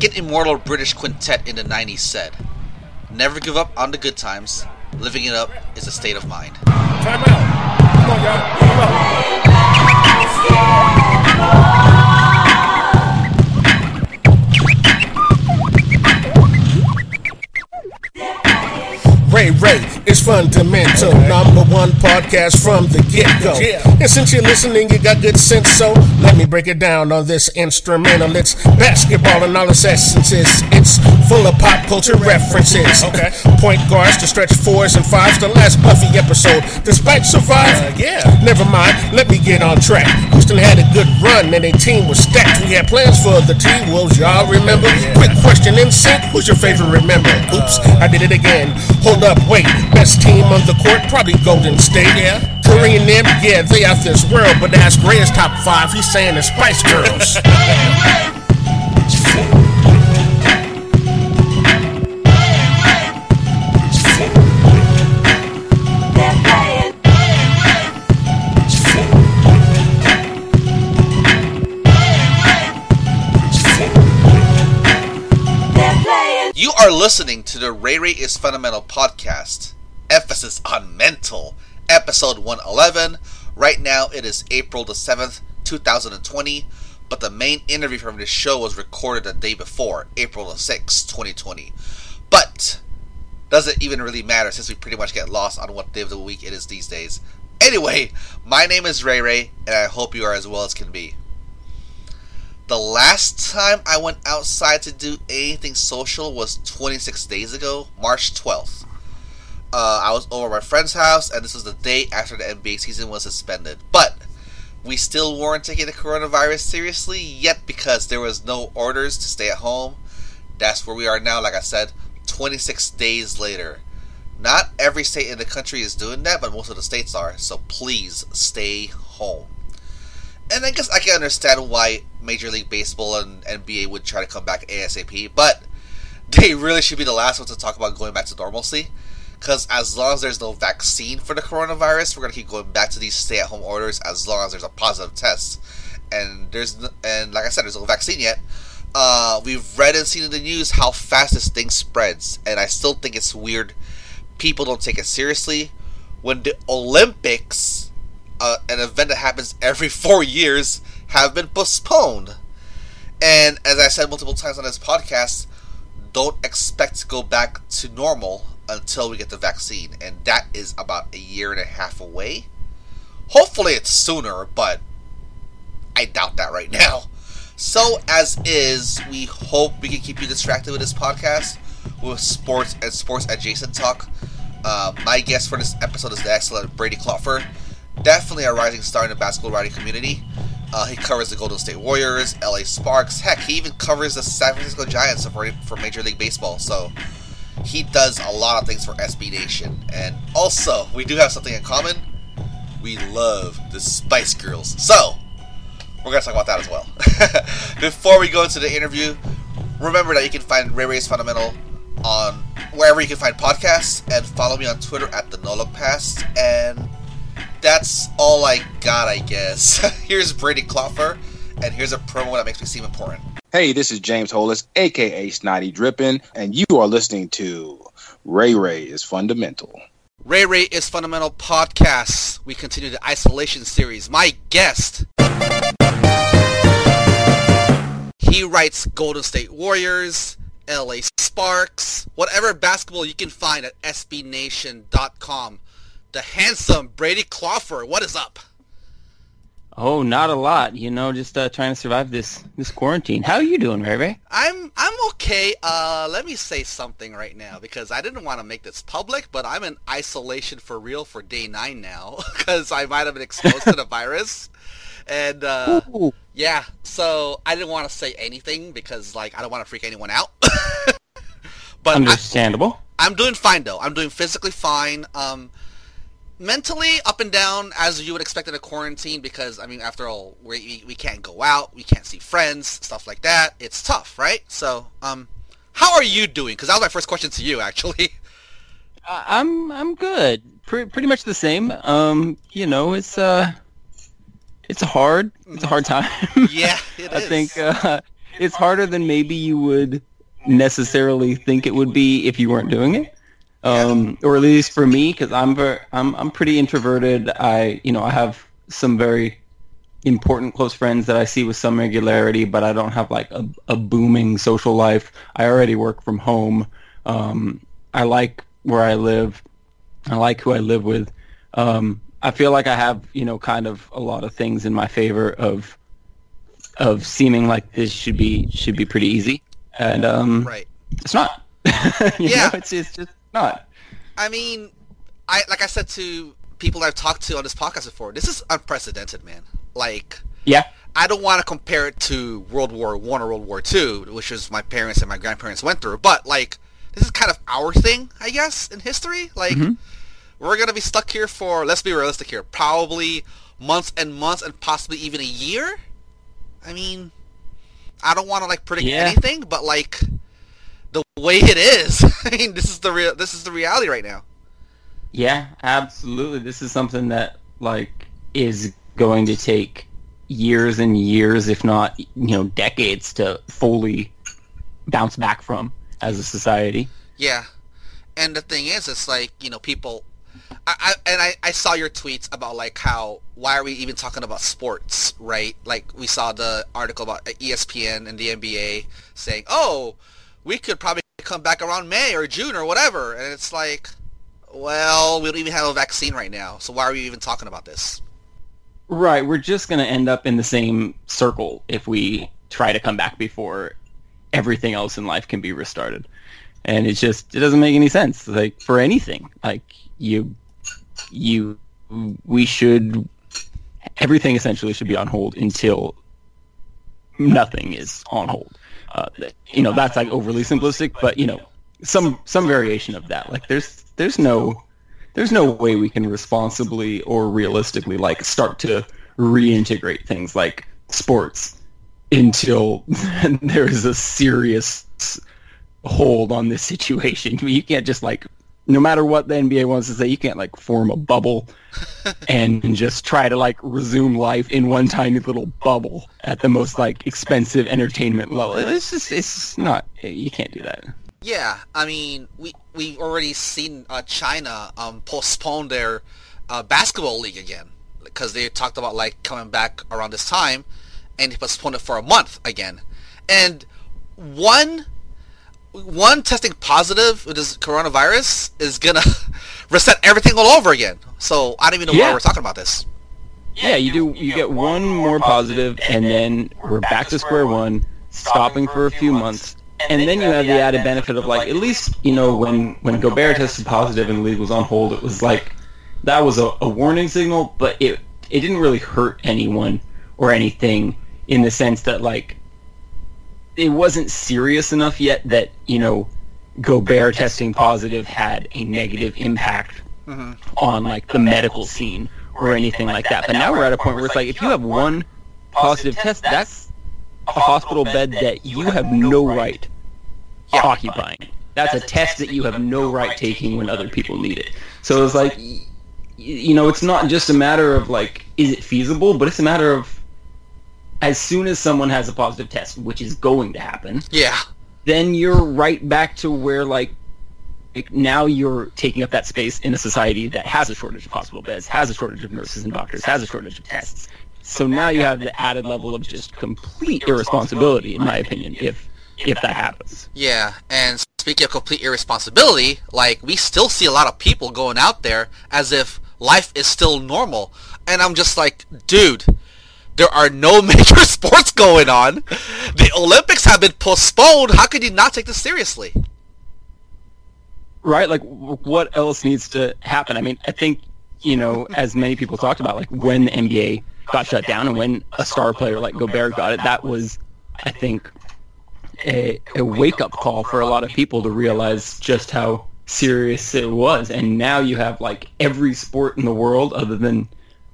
second immortal British quintet in the 90s said, Never give up on the good times. Living it up is a state of mind. Time out. Come on, y'all. Come on. Ray Ray is fundamental. Number one podcast from the get go. And since you're listening, you got good sense, so let me break it down on this instrumental. It's basketball and all its essences. It's full of pop culture references. Okay. Point guards to stretch fours and fives. The last Buffy episode, despite survive. Uh, yeah. Never mind. Let me get on track. Houston had a good run and their team was stacked. We had plans for the T Wolves. Y'all remember? Yeah. Quick question NSYNC. Who's your favorite? Remember? Oops, uh, I did it again. Hold up, wait. Best team on the court, probably Golden State. Yeah. Curry and them, yeah, they out this world. But that's Gray's top five. He's saying the Spice Girls. are listening to the Ray Ray is Fundamental podcast, emphasis on mental, episode 111. Right now it is April the 7th, 2020, but the main interview from this show was recorded the day before, April the 6th, 2020. But doesn't even really matter since we pretty much get lost on what day of the week it is these days. Anyway, my name is Ray Ray, and I hope you are as well as can be. The last time I went outside to do anything social was 26 days ago, March 12th. Uh, I was over my friend's house, and this was the day after the NBA season was suspended. But we still weren't taking the coronavirus seriously yet because there was no orders to stay at home. That's where we are now, like I said, 26 days later. Not every state in the country is doing that, but most of the states are, so please stay home and I guess I can understand why Major League Baseball and NBA would try to come back ASAP, but they really should be the last ones to talk about going back to normalcy. Because as long as there's no vaccine for the coronavirus, we're gonna keep going back to these stay-at-home orders as long as there's a positive test. And there's and like I said, there's no vaccine yet. Uh, we've read and seen in the news how fast this thing spreads, and I still think it's weird. People don't take it seriously. When the Olympics uh, an event that happens every four years have been postponed. And as I said multiple times on this podcast, don't expect to go back to normal until we get the vaccine. And that is about a year and a half away. Hopefully it's sooner, but I doubt that right now. So, as is, we hope we can keep you distracted with this podcast with sports and sports adjacent talk. Uh, my guest for this episode is the excellent Brady Klopfer definitely a rising star in the basketball writing community. Uh, he covers the Golden State Warriors, LA Sparks. Heck, he even covers the San Francisco Giants for, for Major League Baseball. So he does a lot of things for SB Nation. And also, we do have something in common. We love the Spice Girls. So we're going to talk about that as well. Before we go into the interview, remember that you can find Ray Ray's Fundamental on wherever you can find podcasts and follow me on Twitter at the No Pass and that's all I got, I guess. here's Brady Klopfer, and here's a promo that makes me seem important. Hey, this is James Hollis, aka Snotty Drippin, and you are listening to Ray Ray is Fundamental. Ray Ray is Fundamental podcast. We continue the isolation series. My guest. He writes Golden State Warriors, LA Sparks, whatever basketball you can find at sbnation.com the handsome Brady Klopfer. What is up? Oh, not a lot. You know, just uh, trying to survive this this quarantine. How are you doing, Ray Ray? I'm I'm okay. Uh, let me say something right now because I didn't want to make this public, but I'm in isolation for real for day nine now because I might have been exposed to the virus. And uh, yeah, so I didn't want to say anything because like I don't want to freak anyone out. but understandable. I, I'm doing fine though. I'm doing physically fine. Um, mentally up and down as you would expect in a quarantine because I mean after all we we can't go out, we can't see friends, stuff like that. It's tough, right? So, um how are you doing? Cuz that was my first question to you actually. Uh, I'm I'm good. Pre- pretty much the same. Um, you know, it's uh it's a hard it's a hard time. Yeah, it I is. think uh it's harder than maybe you would necessarily think it would be if you weren't doing it. Um, or at least for me, because I'm ver- I'm I'm pretty introverted. I you know I have some very important close friends that I see with some regularity, but I don't have like a, a booming social life. I already work from home. Um, I like where I live. I like who I live with. Um, I feel like I have, you know, kind of a lot of things in my favor of of seeming like this should be should be pretty easy, and um, Right. it's not. Yeah. know, it's it's just not. I mean, I like I said to people I've talked to on this podcast before. This is unprecedented, man. Like, Yeah, I don't want to compare it to World War One or World War Two, which is my parents and my grandparents went through. But like, this is kind of our thing, I guess, in history. Like, mm-hmm. we're gonna be stuck here for let's be realistic here, probably months and months and possibly even a year. I mean, I don't want to like predict Yeah. anything, but like the way it is, I mean, this is the real, this is the reality right now. Yeah, absolutely. This is something that like is going to take years and years, if not you know decades, to fully bounce back from as a society. Yeah, and the thing is, it's like you know people. I, I and I, I saw your tweets about like how why are we even talking about sports, right? Like we saw the article about ESPN and the NBA saying, oh, we could probably come back around May or June or whatever, and it's like, well, we don't even have a vaccine right now, so why are we even talking about this? Right, we're just going to end up in the same circle if we try to come back before everything else in life can be restarted. And it's just it doesn't make any sense like for anything. Like you you we should everything essentially should be on hold until nothing is on hold. Uh, you know, that's like overly simplistic, but you know, some some variation of that. Like there's there's no there's no way we can responsibly or realistically like start to reintegrate things like sports until there is a serious hold on this situation. You can't just like no matter what the NBA wants to say, you can't like form a bubble and just try to like resume life in one tiny little bubble at the most like expensive entertainment level. It's just it's not you can't do that. Yeah, I mean, we we've already seen uh, China um, postpone their uh, basketball league again because they talked about like coming back around this time, and they postponed it for a month again. And one one testing positive with this coronavirus is gonna reset everything all over again. So I don't even know why we're talking about this. Yeah, you do. You get one more positive, and then we're back to square one, stopping for a few months, and then you have the added benefit of like at least you know when when Gobert tested positive and the league was on hold, it was like that was a, a warning signal, but it it didn't really hurt anyone or anything in the sense that like it wasn't serious enough yet that you know Gobert testing positive had a negative impact mm-hmm. on like the medical scene or anything like that. But now we're at a point where it's like if you have one positive test, that's a hospital bed that you have no right occupying. That's a test that you have no right taking when other people need it. So it's like, you know, it's not just a matter of like, is it feasible, but it's a matter of as soon as someone has a positive test, which is going to happen, Yeah, then you're right back to where like like, now you're taking up that space in a society that has a shortage of hospital beds, has a shortage of nurses and doctors, has a shortage of tests. So now you have the added level of just complete irresponsibility, in my opinion, if if that happens. Yeah, and speaking of complete irresponsibility, like we still see a lot of people going out there as if life is still normal, and I'm just like, dude, there are no major sports going on. The Olympics have been postponed. How could you not take this seriously? Right? Like, what else needs to happen? I mean, I think, you know, as many people talked about, like when the NBA got shut down and when a star player like Gobert got it, that was, I think, a, a wake-up call for a lot of people to realize just how serious it was. And now you have, like, every sport in the world other than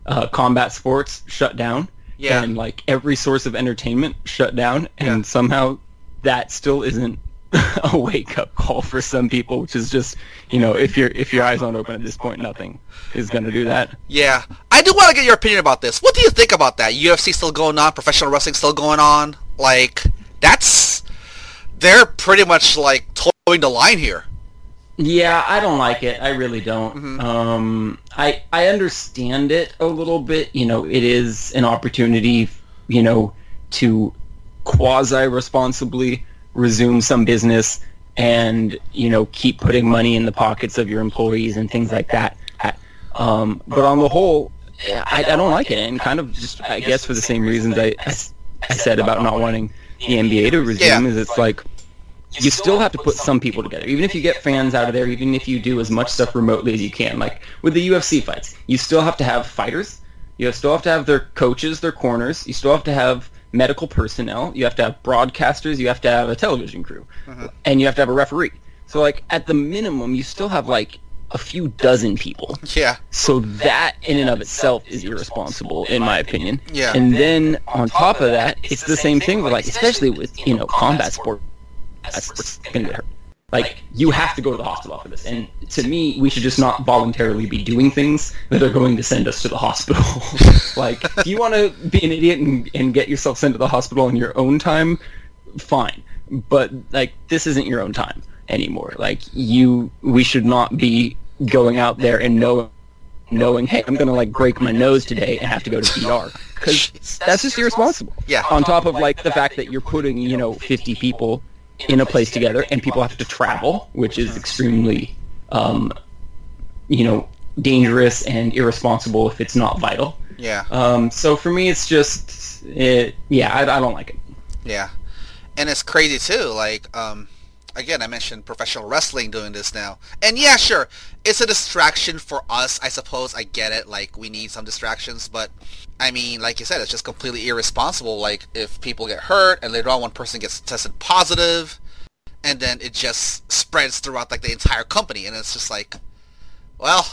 uh, combat sports shut down. Yeah. And, like, every source of entertainment shut down. And Yeah. somehow that still isn't a wake up call for some people, which is just you know if your if your eyes aren't open at this point, nothing is going to do that. Yeah, I do want to get your opinion about this. What do you think about that? UFC still going on, professional wrestling still going on. Like that's they're pretty much like toeing the line here. Yeah, I don't like it. I really don't. Mhm. Um, I I understand it a little bit. You know, it is an opportunity, you know, to quasi responsibly resume some business and you know keep putting money in the pockets of your employees and things like that. Um, but on the whole, I, I don't like it, and kind of just I guess for the same reasons I I said about not wanting the NBA to resume Yeah. is it's like you still have to put some people together. Even if you get fans out of there, even if you do as much stuff remotely as you can, like with the UFC fights, you still have to have fighters. You still have to have their coaches, their corners. You still have to have medical personnel. You have to have broadcasters. You have to have a television crew, uh-huh. and you have to have a referee. So, like at the minimum, you still have like a few dozen people. Yeah. So that in and of itself is irresponsible, in my opinion. Yeah. And then on top of that, it's the same thing with like, especially with you know combat sport. That's that's gonna get hurt. Like you have to go to the hospital for this. And to me, we should just not voluntarily be doing things that are going to send us to the hospital. like if you want to be an idiot and, and get yourself sent to the hospital on your own time, fine. But like this isn't your own time anymore. Like you, we should not be going out there and know, knowing, hey, I'm gonna like break my nose today and have to go to PR because that's just irresponsible. Yeah. On top of like the fact that you're putting you know 50 people in a place together and people have to travel, which is extremely, um, you know, dangerous and irresponsible if it's not vital. Yeah. Um, so for me, it's just, it, yeah, I, I don't like it. Yeah, and it's crazy too. Like, um, again, I mentioned professional wrestling doing this now, and yeah, sure, it's a distraction for us. I suppose I get it. Like, we need some distractions, but I mean, like you said, it's just completely irresponsible. Like, if people get hurt and later on one person gets tested positive, and then it just spreads throughout like the entire company, and it's just like, well,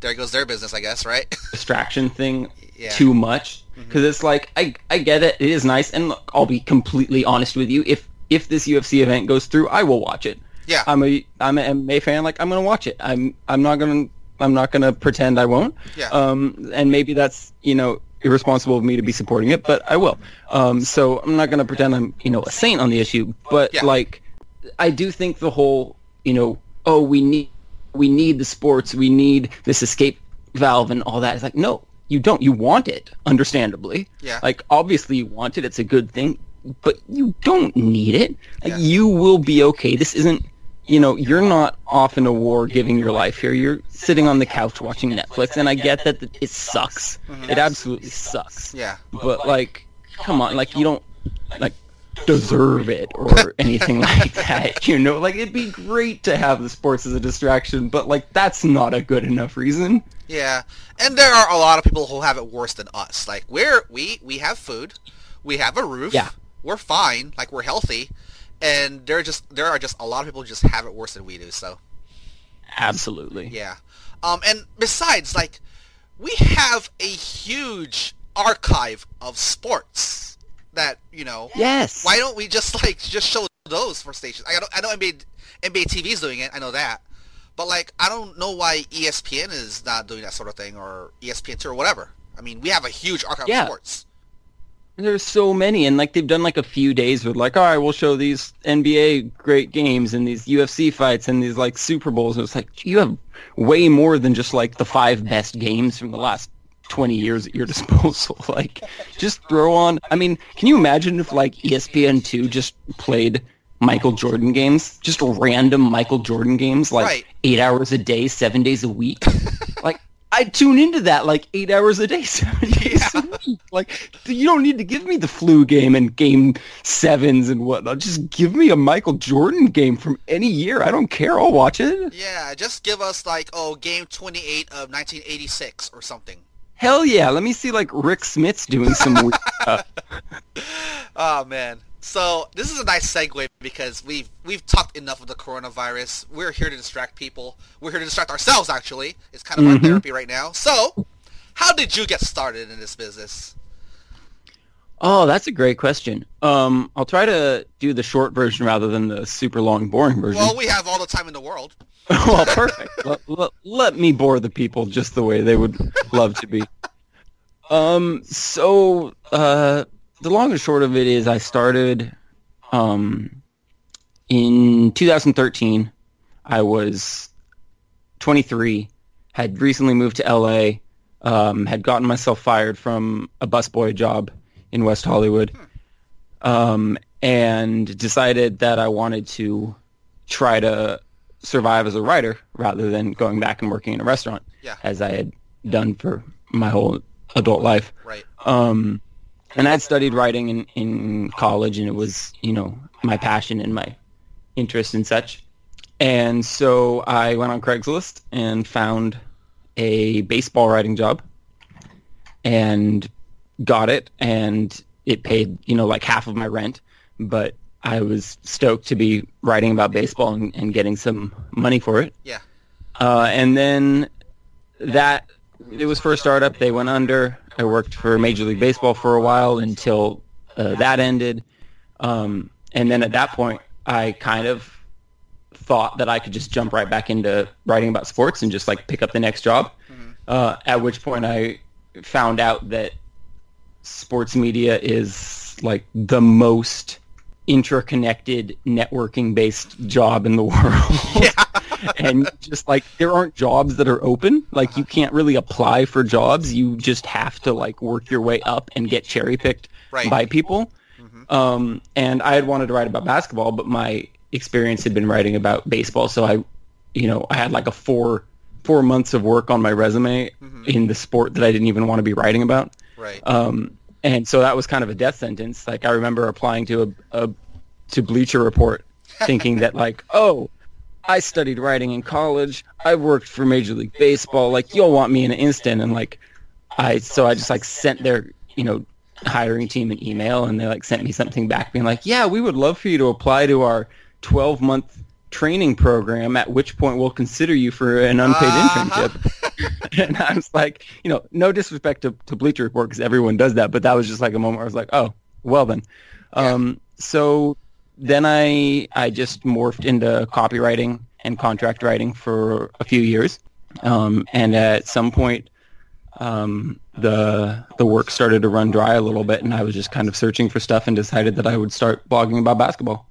there goes their business, I guess, right? Distraction thing Yeah. too much mm-hmm. because it's like I I get it. It is nice, and look, I'll be completely honest with you. If if this UFC event goes through, I will watch it. yeah. I'm a I'm an MMA fan. Like I'm gonna watch it. I'm I'm not gonna I'm not gonna pretend I won't. Yeah. Um, and maybe that's you know irresponsible of me to be supporting it, but I will. Um, so I'm not gonna pretend I'm you know a saint on the issue. But Yeah. like, I do think the whole you know oh we need we need the sports we need this escape valve and all that. It's like no. You don't. You want it, understandably. Yeah. Like obviously you want it. It's a good thing, but you don't need it. Like Yeah. you will be okay. This isn't you know, you're not off in a war giving your life here. You're sitting on the couch watching Netflix, and I get that it sucks. Mm-hmm. It absolutely sucks. yeah. But like, come on, like you don't like deserve it or anything like that. You know, like it'd be great to have the sports as a distraction, but like that's not a good enough reason. Yeah, and there are a lot of people who have it worse than us. Like we're we we have food, we have a roof, Yeah. We're fine, like we're healthy, and there are just there are just a lot of people who just have it worse than we do. So Absolutely. yeah, um, and besides, like we have a huge archive of sports that you know. Yes. Why don't we just like just show those for stations? I know I know NBA NBA TV is doing it. I know that. But like I don't know why ESPN is not doing that sort of thing or ESPN two or whatever. I mean, we have a huge archive Yeah. of sports. There's so many, and like they've done like a few days with like, all right, we'll show these NBA great games and these UFC fights and these like Super Bowls. And it's like you have way more than just like the five best games from the last 20 years at your disposal. like, just throw on. I mean, can you imagine if like E ESPN two just played Michael Jordan games, just random Michael Jordan games, like Right. eight hours a day, seven days a week? like. I tune into that like eight hours a day, seven days a week. Like, you don't need to give me the flu game and game sevens and whatnot. Just give me a Michael Jordan game from any year. I don't care. I'll watch it. Yeah, just give us like oh game twenty eight of nineteen eighty six or something. Hell yeah. Let me see like Rick Smith's doing some weird stuff. Oh man. So this is a nice segue because we've we've talked enough of the coronavirus. We're here to distract people. We're here to distract ourselves. Actually, it's kind of our therapy right now. So, how did you get started in this business? Oh, that's a great question. Um, I'll try to do the short version rather than the super long, boring version. Well, we have all the time in the world. well, perfect. let, let, let me bore the people just the way they would love to be. Um, so uh, the long and short of it is, I started um, in 2013, I was 23, had recently moved to LA, um, had gotten myself fired from a busboy job in West Hollywood, um, and decided that I wanted to try to survive as a writer rather than going back and working in a restaurant, Yeah. as I had done for my whole adult life. Right. Um, and I'd studied writing in, in college, and it was, you know, my passion and my interest and such. And so I went on Craigslist and found a baseball writing job and got it. And it paid, you know, like half of my rent. But I was stoked to be writing about baseball and, and getting some money for it. Yeah. Uh, and then that it was for a startup. They went under. I worked for Major League Baseball for a while until uh, that ended. Um, and then at that point, I kind of thought that I could just jump right back into writing about sports and just like pick up the next job. Uh, at which point, I found out that sports media is like the most interconnected networking based job in the world. Yeah. and just like there aren't jobs that are open. Like you can't really apply for jobs. You just have to like work your way up and get cherry picked Right. by people. Um, and I had wanted to write about basketball, but my experience had been writing about baseball. So I, you know, I had like a four four months of work on my resume in the sport that I didn't even want to be writing about. Right. Um, and so that was kind of a death sentence. Like I remember applying to a, a to Bleacher Report, thinking that like, oh, I studied writing in college. I worked for Major League Baseball. Like you'll want me in an instant. And like, I so I just like sent their you know hiring team an email, and they like sent me something back, being like, yeah, we would love for you to apply to our 12 month training program. At which point we'll consider you for an unpaid Uh-huh. internship. and I was like, you know, no disrespect to, to Bleacher Report because everyone does that, but that was just like a moment where I was like, oh, well then. Um, so then I I just morphed into copywriting and contract writing for a few years, um, and at some point, um, the the work started to run dry a little bit, and I was just kind of searching for stuff and decided that I would start blogging about basketball.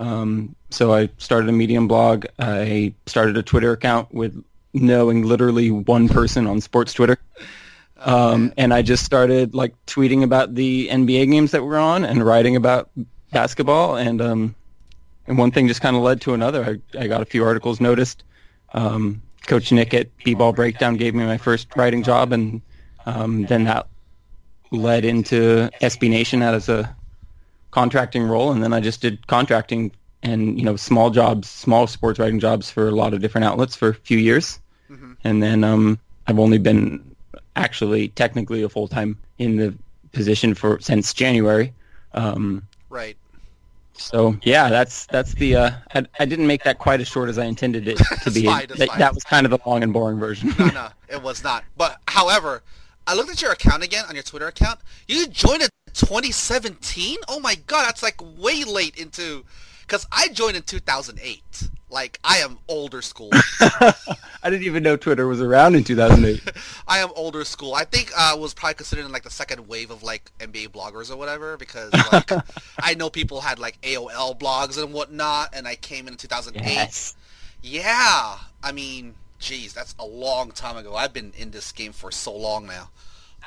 Um, so I started a Medium blog. I started a Twitter account with knowing literally one person on sports Twitter. Um, and I just started like tweeting about the NBA games that were on and writing about basketball. And, um, and one thing just kind of led to another. I, I got a few articles noticed. Um, Coach Nick at B-Ball Breakdown gave me my first writing job. And, um, then that led into SB Nation as a contracting role. And then I just did contracting and, you know, small jobs, small sports writing jobs for a lot of different outlets for a few years. And then, um, I've only been actually technically a full time in the position for since January. Um, Right. So yeah, that's that's the. Uh, I, I didn't make that quite as short as I intended it to be. fine, that, that was kind of the long and boring version. No, no, it was not. But however, I looked at your account again on your Twitter account. You joined in 2017. Oh my god, that's like way late into. Because I joined in 2008. Like I am older school. I didn't even know Twitter was around in 2008. I am older school. I think I was probably considered in like the second wave of like NBA bloggers or whatever because like I know people had like AOL blogs and whatnot, and I came in 2008. yes. Yeah, I mean, geez, that's a long time ago. I've been in this game for so long now.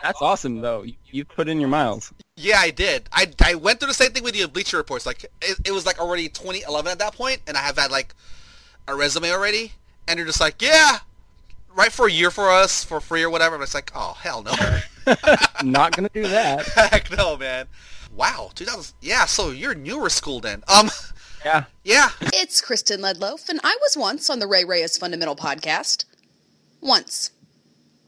That's awesome though. You, you put in your miles. Yeah, I did. I, I went through the same thing with you in Bleacher Reports. Like it, it was like already 2011 at that point, and I have had like a resume already, and you're just like, yeah, write for a year for us for free or whatever. And it's like, oh hell no, Not gonna do that. heck no, man. Wow, 2000. Yeah, so you're newer school then. Um, Yeah. yeah, It's Kristen Ledlow, and I was once on the Ray Ray's Fundamental podcast. Once.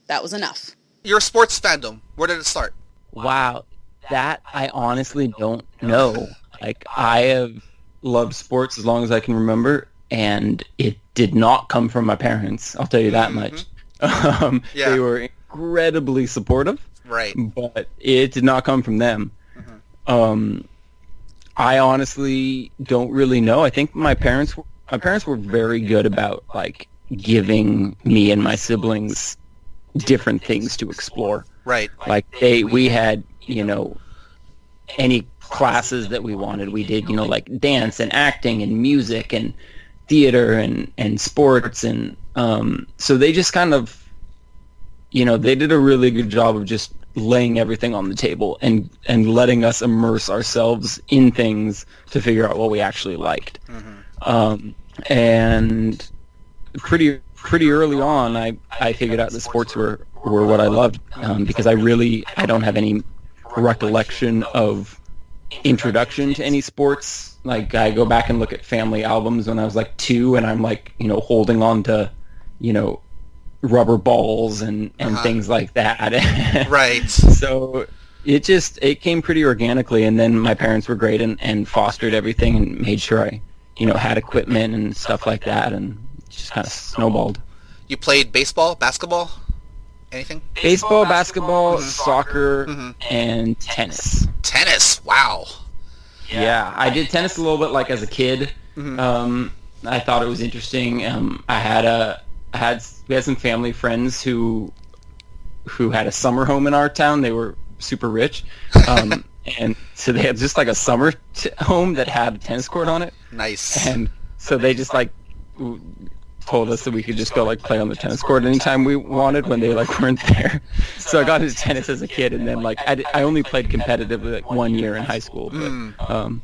That was enough. Your sports fandom. Where did it start? Wow, that I honestly don't know. Like I have loved sports as long as I can remember, and it did not come from my parents. I'll tell you that much. Um, Yeah. They were incredibly supportive, Right. but it did not come from them. Um, I honestly don't really know. I think my parents were, my parents were very good about like giving me and my siblings different things to explore Right. like they we had you know any classes that we wanted. We did, you know, like dance and acting and music and theater and and sports and um, so they just kind of, you know, they did a really good job of just laying everything on the table and and letting us immerse ourselves in things to figure out what we actually liked. Um, and pretty pretty early on, I I figured out the sports were were what I loved um, because I really I don't have any recollection of introduction to any sports. Like I go back and look at family albums when I was like two, and I'm like you know holding on to you know rubber balls and and Uh-huh. things like that. Right. so it just it came pretty organically and then my parents were great and, and fostered everything and made sure i you know had equipment and stuff like that and just kind of snowballed You played baseball, basketball, anything? baseball basketball soccer Mhm. and tennis Tennis. Wow. yeah i did tennis a little bit like as a kid Mhm. um, i thought it was interesting um, i had a i had we had some family friends who who had a summer home in our town they were super rich um, and so they had just like a summer t- home that had a tennis court on it Nice. and so they just like w- told us that we could just go like play on the tennis court anytime we wanted when they like weren't there so i got into tennis as a kid and then like I only played competitively like one year in high school but Mm. um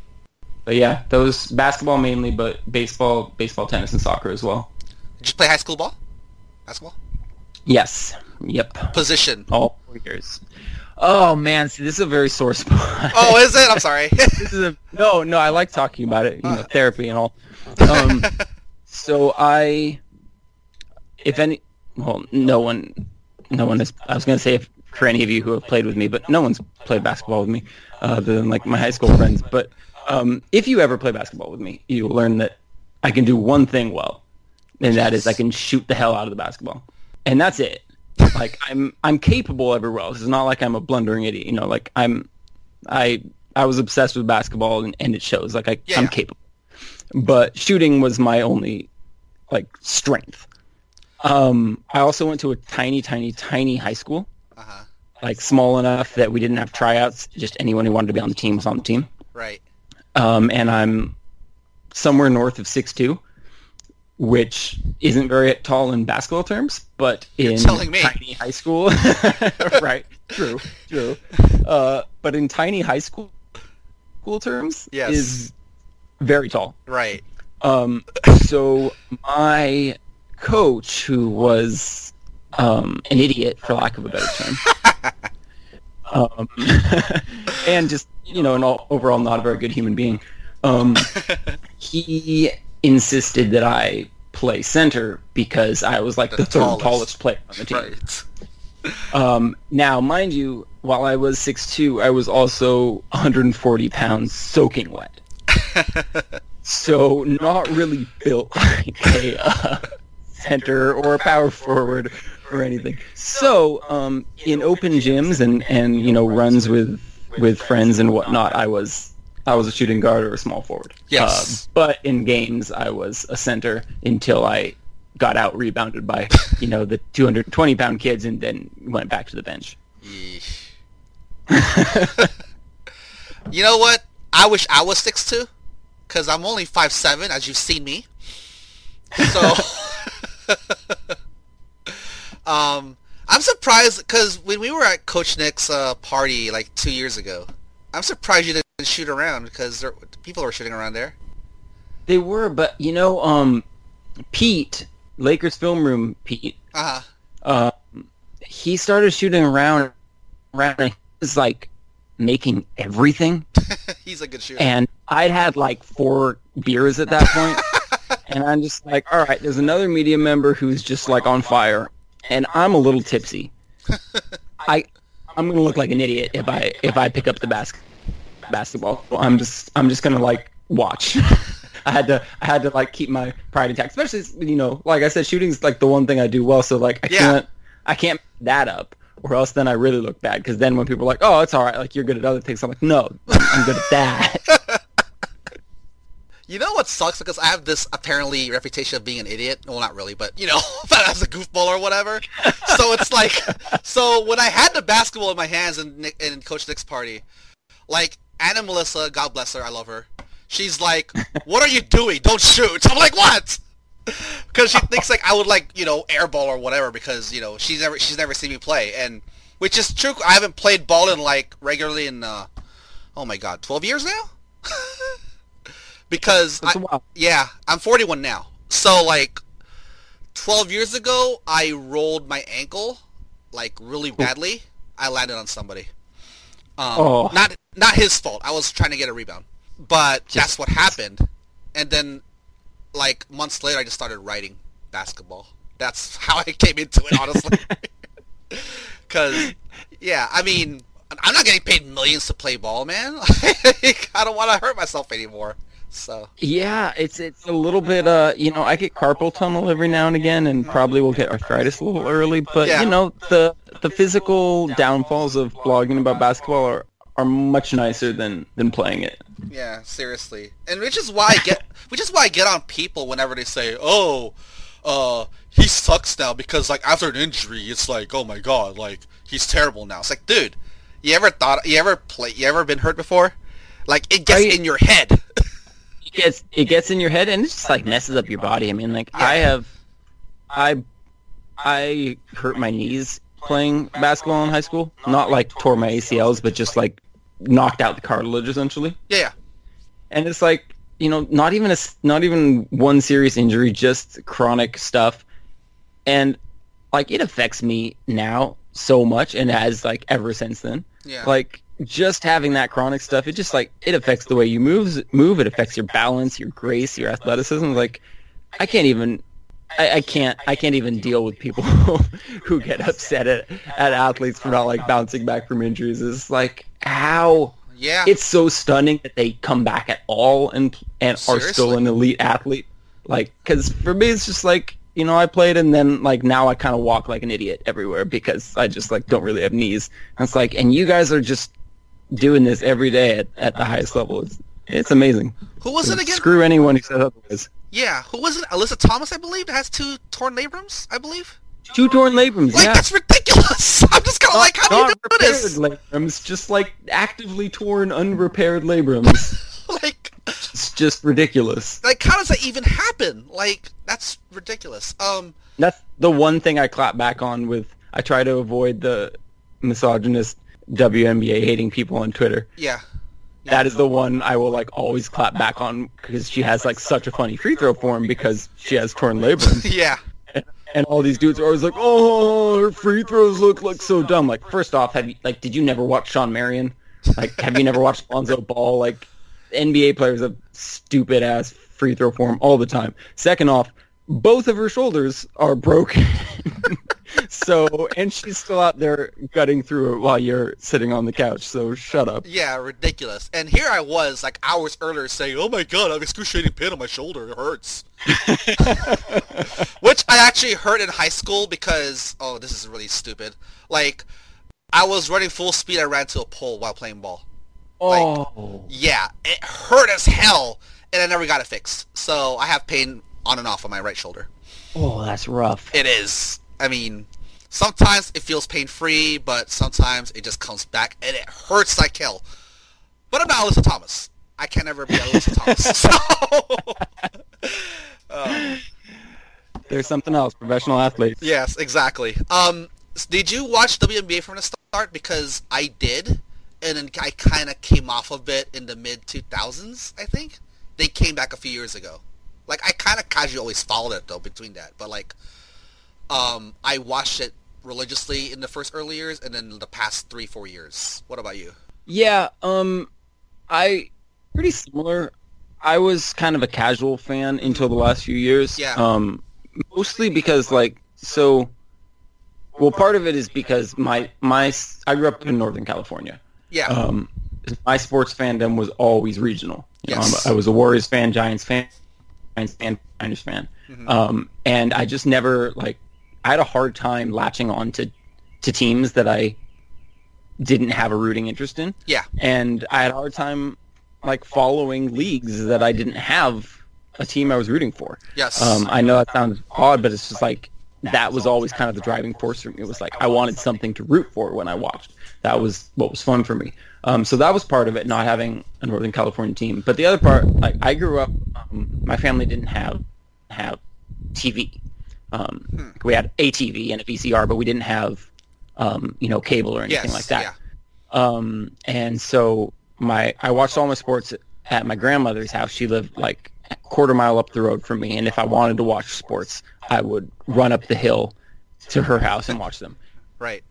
but yeah those basketball mainly but baseball baseball tennis and soccer as well Did you play high school ball? Basketball? yes yep Position. all four years oh man see this is a very sore spot Oh, is it? I'm sorry. this is a no no i like talking about it you know therapy and all um so i if any well no one no one is i was going to say if for any of you who have played with me but no one's played basketball with me uh, other than like my high school friends. But um if you ever play basketball with me you'll learn that i can do one thing well and that is i can shoot the hell out of the basketball. And that's it. Like i'm i'm capable everywhere else it's not like i'm a blundering idiot you know like i'm I I was obsessed with basketball and, and it shows. Like I, Yeah. I'm capable, but shooting was my only like strength. Um, I also went to a tiny, tiny, tiny high school, Uh-huh. like small enough that we didn't have tryouts. Just anyone who wanted to be on the team was on the team. Right. Um, and I'm somewhere north of six two, which isn't very tall in basketball terms, but in telling me. tiny high school, right? True, true. Uh, but in tiny high school school terms, Yes. is very tall. Right. Um, so my coach, who was um, an idiot, for lack of a better term, um, and just you know, an all, overall not a very good human being, um, he insisted that I play center because I was like The the, third tallest. tallest. player on the team. Right. Um, now, mind you, while I was 6'2", I was also 140 pounds soaking wet. so not really built like a uh, center or a power forward or anything. So um, in open gyms and, and you know runs with with friends and whatnot, I was I was a shooting guard or a small forward. Yes. Uh, but in games, I was a center until I got out rebounded by you know the 220 pound kids and then went back to the bench. You know what? I wish I was 6'2", because I'm only 5'7", as you've seen me. So, um, I'm surprised, because when we were at Coach Nick's uh, party, like, two years ago, I'm surprised you didn't shoot around, because there, people were shooting around there. They were, but you know, um, Pete, Lakers film room Pete, Uh-huh. uh, he started shooting around, around. And he was like making everything, He's a good shooter. and I'd had like four beers at that point, and I'm just like, all right, there's another media member who's just like on fire, and I'm a little tipsy. I, I'm gonna look like an idiot if I if I pick up the basket basketball. I'm just I'm just gonna like watch. I had to I had to like keep my pride intact, especially you know, like I said, shooting's like the one thing I do well. So like I Yeah. can't I can't that up, or else then I really look bad. Because then when people are like, oh, it's all right, like you're good at other things, I'm like, no, I'm, I'm good at that. You know what sucks? Because I have this apparently reputation of being an idiot. Well, not really, but you know, but as a goofball or whatever. So it's like, so when I had the basketball in my hands in in Coach Nick's party, like Anna Melissa, God bless her, I love her. She's like, "What are you doing? Don't shoot!" I'm like, "What?" Because she thinks like I would like you know airball or whatever because you know she's never she's never seen me play and which is true. I haven't played ball in like regularly in uh, oh my god, 12 years now. Because I- yeah, I'm 41 now. So like 12 years ago, I rolled my ankle like really badly. I landed on somebody. Um, Oh. not not his fault. I was trying to get a rebound, but that's what happened. And then, like months later, I just started writing basketball. That's how I came into it, honestly. Because, yeah, I mean, I'm not getting paid millions to play ball, man. I don't want to hurt myself anymore. So, Yeah, it's it's a little bit. Uh, you know, I get carpal tunnel every now and again, and probably will get arthritis a little early. But Yeah. you know, the the physical downfalls of blogging about basketball are are much nicer than than playing it. yeah, seriously. And which is why I get, which is why I get on people whenever they say, "Oh, uh, he sucks now because like after an injury, it's like, oh my god, like he's terrible now." It's like, dude, you ever thought, you ever play, you ever been hurt before? Like it gets Right. in your head. It gets it gets in your head, and it just like messes up your body. I mean, like I have, I I hurt my knees playing basketball in high school. Not like tore my ACLs, but just like knocked out the cartilage essentially. yeah, yeah. and it's like you know not even a not even one serious injury just chronic stuff and like it affects me now so much and has like ever since then Yeah. like just having that chronic stuff it just like it affects the way you move move it affects your balance your grace your athleticism like i can't even I, I can't I can't even deal with people who get upset at, at athletes for not like bouncing back from injuries. It's like how Yeah. it's so stunning that they come back at all and and are still an elite athlete. Like, because for me, it's just like you know, I played and then like now I kind of walk like an idiot everywhere because I just like don't really have knees. And it's like, and you guys are just doing this every day at, at the highest level. It's it's amazing. Who was it again? Screw anyone who says otherwise. Yeah. Who was it? Alyssa Thomas, I believe, that has two torn labrums. I believe. Two torn labrums. Like yeah. that's ridiculous. I'm just kind of like, how do you do this? labrums, just like actively torn, unrepaired labrums. like, it's just ridiculous. like how does that even happen? Like that's ridiculous. Um. That's the one thing I clap back on with. I try to avoid the misogynist WNBA hating people on Twitter. Yeah. That is the one I will like always clap back on because she has like such a funny free throw form because she has torn labrums. Yeah. and all these dudes are always like, "Oh, her free throws look like so dumb." Like, first off, have you like, did you never watch Shawn Marion? Like, have you never watched Lonzo Ball? Like, NBA players have stupid ass free throw form all the time. Second off, both of her shoulders are broken. so, and she's still out there gutting through it while you're sitting on the couch. So, shut up. Yeah, ridiculous. And here I was, like hours earlier, saying, "Oh my god, I have excruciating pain on my shoulder. It hurts." Which I actually hurt in high school because, oh, this is really stupid. Like, I was running full speed. I ran to a pole while playing ball. Oh, Yeah, it hurt as hell, and I never got it fixed. So I have pain on and off on my right shoulder. oh, that's rough. It is. I mean, sometimes it feels pain-free, but sometimes it just comes back and it hurts like hell. But I'm not Alyssa Thomas. I can't ever be Alyssa Thomas. So, um, There's something else. Professional athletes. yes, exactly. Um, did you watch WNBA from the start? Because I did, and then I kind of came off of it in the mid 2000s. I think they came back a few years ago. Like I kind of casually always followed it though between that, but like, um, I watched it religiously in the first early years, and then the past three four years. What about you? Yeah, um, I pretty similar. I was kind of a casual fan until the last few years. Yeah. Um, mostly because like so. Well, part of it is because my my I grew up in Northern California. Yeah, Um, my sports fandom was always regional. You know, Yes. a- I was a Warriors fan, Giants fan, Niners fan, Mm-hmm. um, and I just never like. I had a hard time latching on to to teams that I didn't have a rooting interest in yeah, and I had a hard time like following leagues that I didn't have a team I was rooting for. yes, Um, I know that sounds odd, but it's just like that was always kind of the driving force for me. It was like I wanted something to root for when I watched. That was what was fun for me. Um, so that was part of it, not having a Northern California team. But the other part, like I grew up, um, my family didn't have have TV. Um, Hmm. We had a TV and a VCR, but we didn't have, um, you know, cable or anything Yes, like that. yeah. Um, and so my I watched all my sports at my grandmother's house. She lived like a quarter mile up the road from me, and if I wanted to watch sports, I would run up the hill to her house and watch them. Right.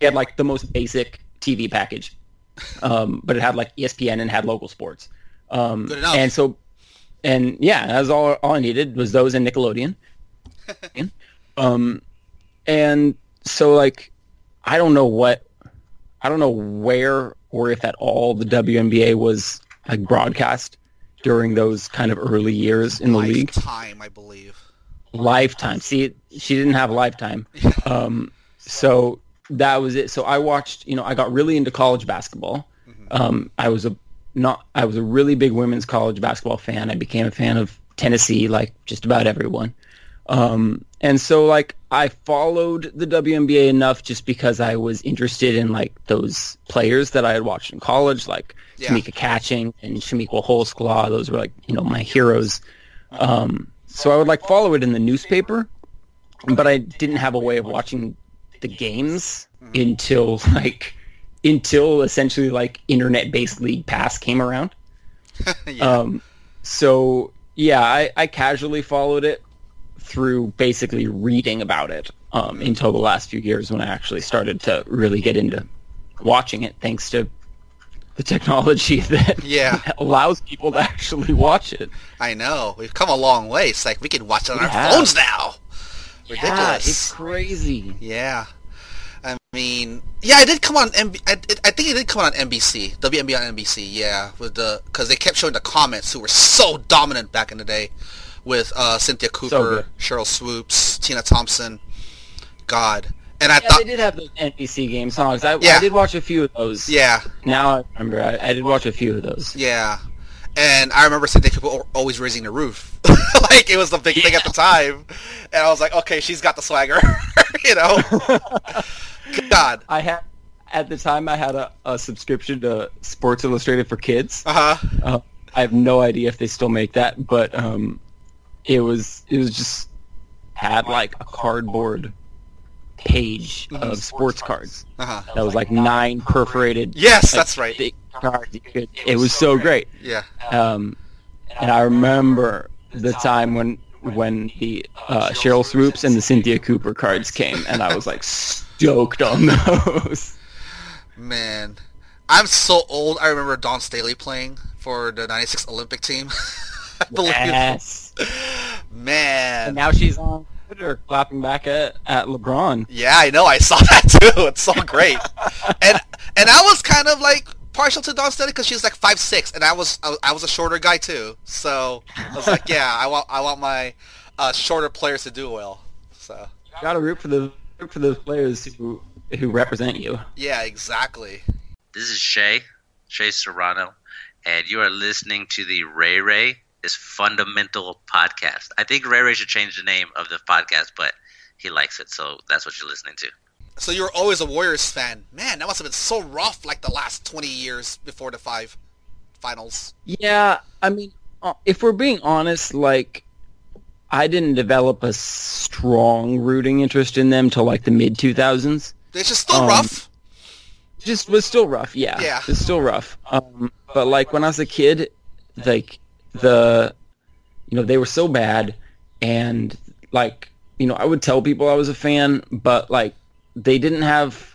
It had like the most basic TV package, um, but it had like ESPN and had local sports. Um, Good enough. And so, and yeah, that was all. All I needed was those and Nickelodeon. um, and so like, I don't know what, I don't know where or if at all the WNBA was like broadcast during those kind of early years in the league Lifetime, I believe. lifetime see she didn't have a lifetime um so that was it. So i watched you know i got really into college basketball. Um i was a not i was a really big women's college basketball fan. I became a fan of tennessee like just about everyone. Um and so like i followed the WNBA enough just because i was interested in like those players that i had watched in college like Yeah. Tamika Catchings and Chamique Holdsclaw those were like you know my heroes. Um so I would like follow it in the newspaper, but I didn't have a way of watching the games until like until essentially like internet based league pass came around. yeah. Um, so yeah, I, I casually followed it through basically reading about it um, until the last few years when I actually started to really get into watching it, thanks to the technology that Yeah. allows people to actually watch it. I know. We've come a long way. It's like we can watch it on We our have. phones now. Yeah, Ridiculous. it's crazy. Yeah. I mean, yeah, it did come on. MB- I, it, I think it did come on NBC, WNBA on NBC. Yeah, with the because they kept showing the Comets who were so dominant back in the day, with uh, Cynthia Cooper, good. Sheryl Swoopes, Tina Thompson. God, and I Yeah, thought, they did have those NBC game songs. I, Yeah. I did watch a few of those. yeah, Now I remember. I, I did watch a few of those. yeah, and I remember Cynthia Cooper al- always raising the roof, like it was the big thing at the time, and I was like, okay, she's got the swagger, you know. God, I had at the time I had a, a subscription to Sports Illustrated for kids. uh huh. Uh, I have no idea if they still make that, but um, it was it was just had like a cardboard page of sports cards. Uh huh. That was like nine perforated. Yes, like, that's right. thick could- It was so great. Yeah. Um, and I remember the time when when the uh, Sheryl Swoopes and the Cynthia Cooper cards came, and I was like stoked on those. Man, I'm so old. I remember Dawn Staley playing for the '96 Olympic team. I believe. Yes. Man. And now she's on Twitter clapping back at, at LeBron. yeah, I know. I saw that too. It's so great. and and I was kind of like partial to Dawn Staley because she's like five six, and I was I, was- I was a shorter guy too. So I was like, yeah, I want I want my uh, shorter players to do well. So You gotta root for the root for those players who who represent you. yeah, exactly. This is Shay, Shea Serrano, and you are listening to the Ray Ray is Fundamental podcast. I think Ray Ray should change the name of the podcast, but he likes it, so that's what you're listening to. So you were always a Warriors fan, man. That must have been so rough, like the last twenty years before the five finals. Yeah, I mean, uh, if we're being honest, like I didn't develop a strong rooting interest in them till like the mid 2000s. It's just still Um, rough. Just was still rough, yeah. Yeah. It's still rough. Um, but like when I was a kid, like the, you know, they were so bad, and like you know, I would tell people I was a fan, but like they didn't have,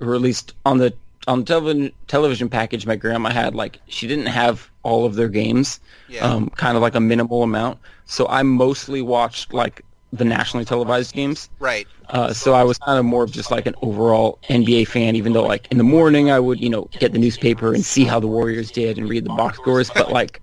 or at least on the on the television television package my grandma had, like she didn't have all of their games, Yeah. um, kind of like a minimal amount. So I mostly watched like the nationally televised games. Right. Uh, so I was kind of more of just like an overall NBA fan, even though like in the morning I would, you know, get the newspaper and see how the Warriors did and read the box scores. But like,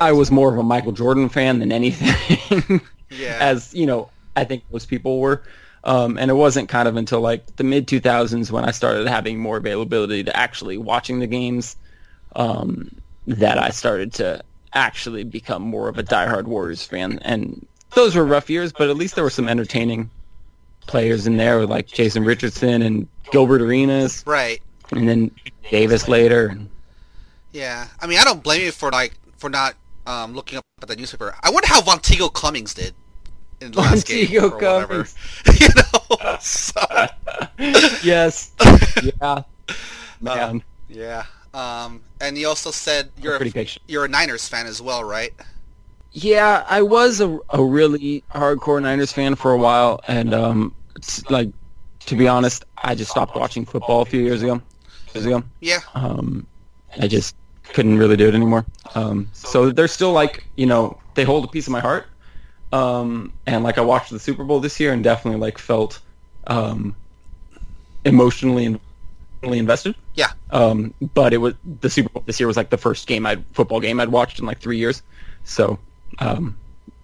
I was more of a Michael Jordan fan than anything, Yeah. as you know, I think most people were. Um, and it wasn't kind of until like the mid 2000s when I started having more availability to actually watching the games um, that I started to actually become more of a diehard Warriors fan. And those were rough years, but at least there were some entertaining players in there, like Jason Richardson and Gilbert Arenas, Right. and then Davis later. Yeah. I mean, I don't blame you for like for not um, looking up at the newspaper. I wonder how Vonteego Cummings did in the last game or whatever. You know. So, yes, yeah, man, yeah. Um, and you also said you're pretty a, patient. you're a Niners fan as well, right? Yeah, I was a, a really hardcore Niners fan for a while, and um, like to be honest, I just stopped watching football a few years ago. Years ago, Yeah. um, I just couldn't really do it anymore. Um, so they're still like you know they hold a piece of my heart, um, and like I watched the Super Bowl this year and definitely like felt um, emotionally and invested. Yeah. Um, but it was the Super Bowl this year was like the first game I'd football game I'd watched in like three years. So um,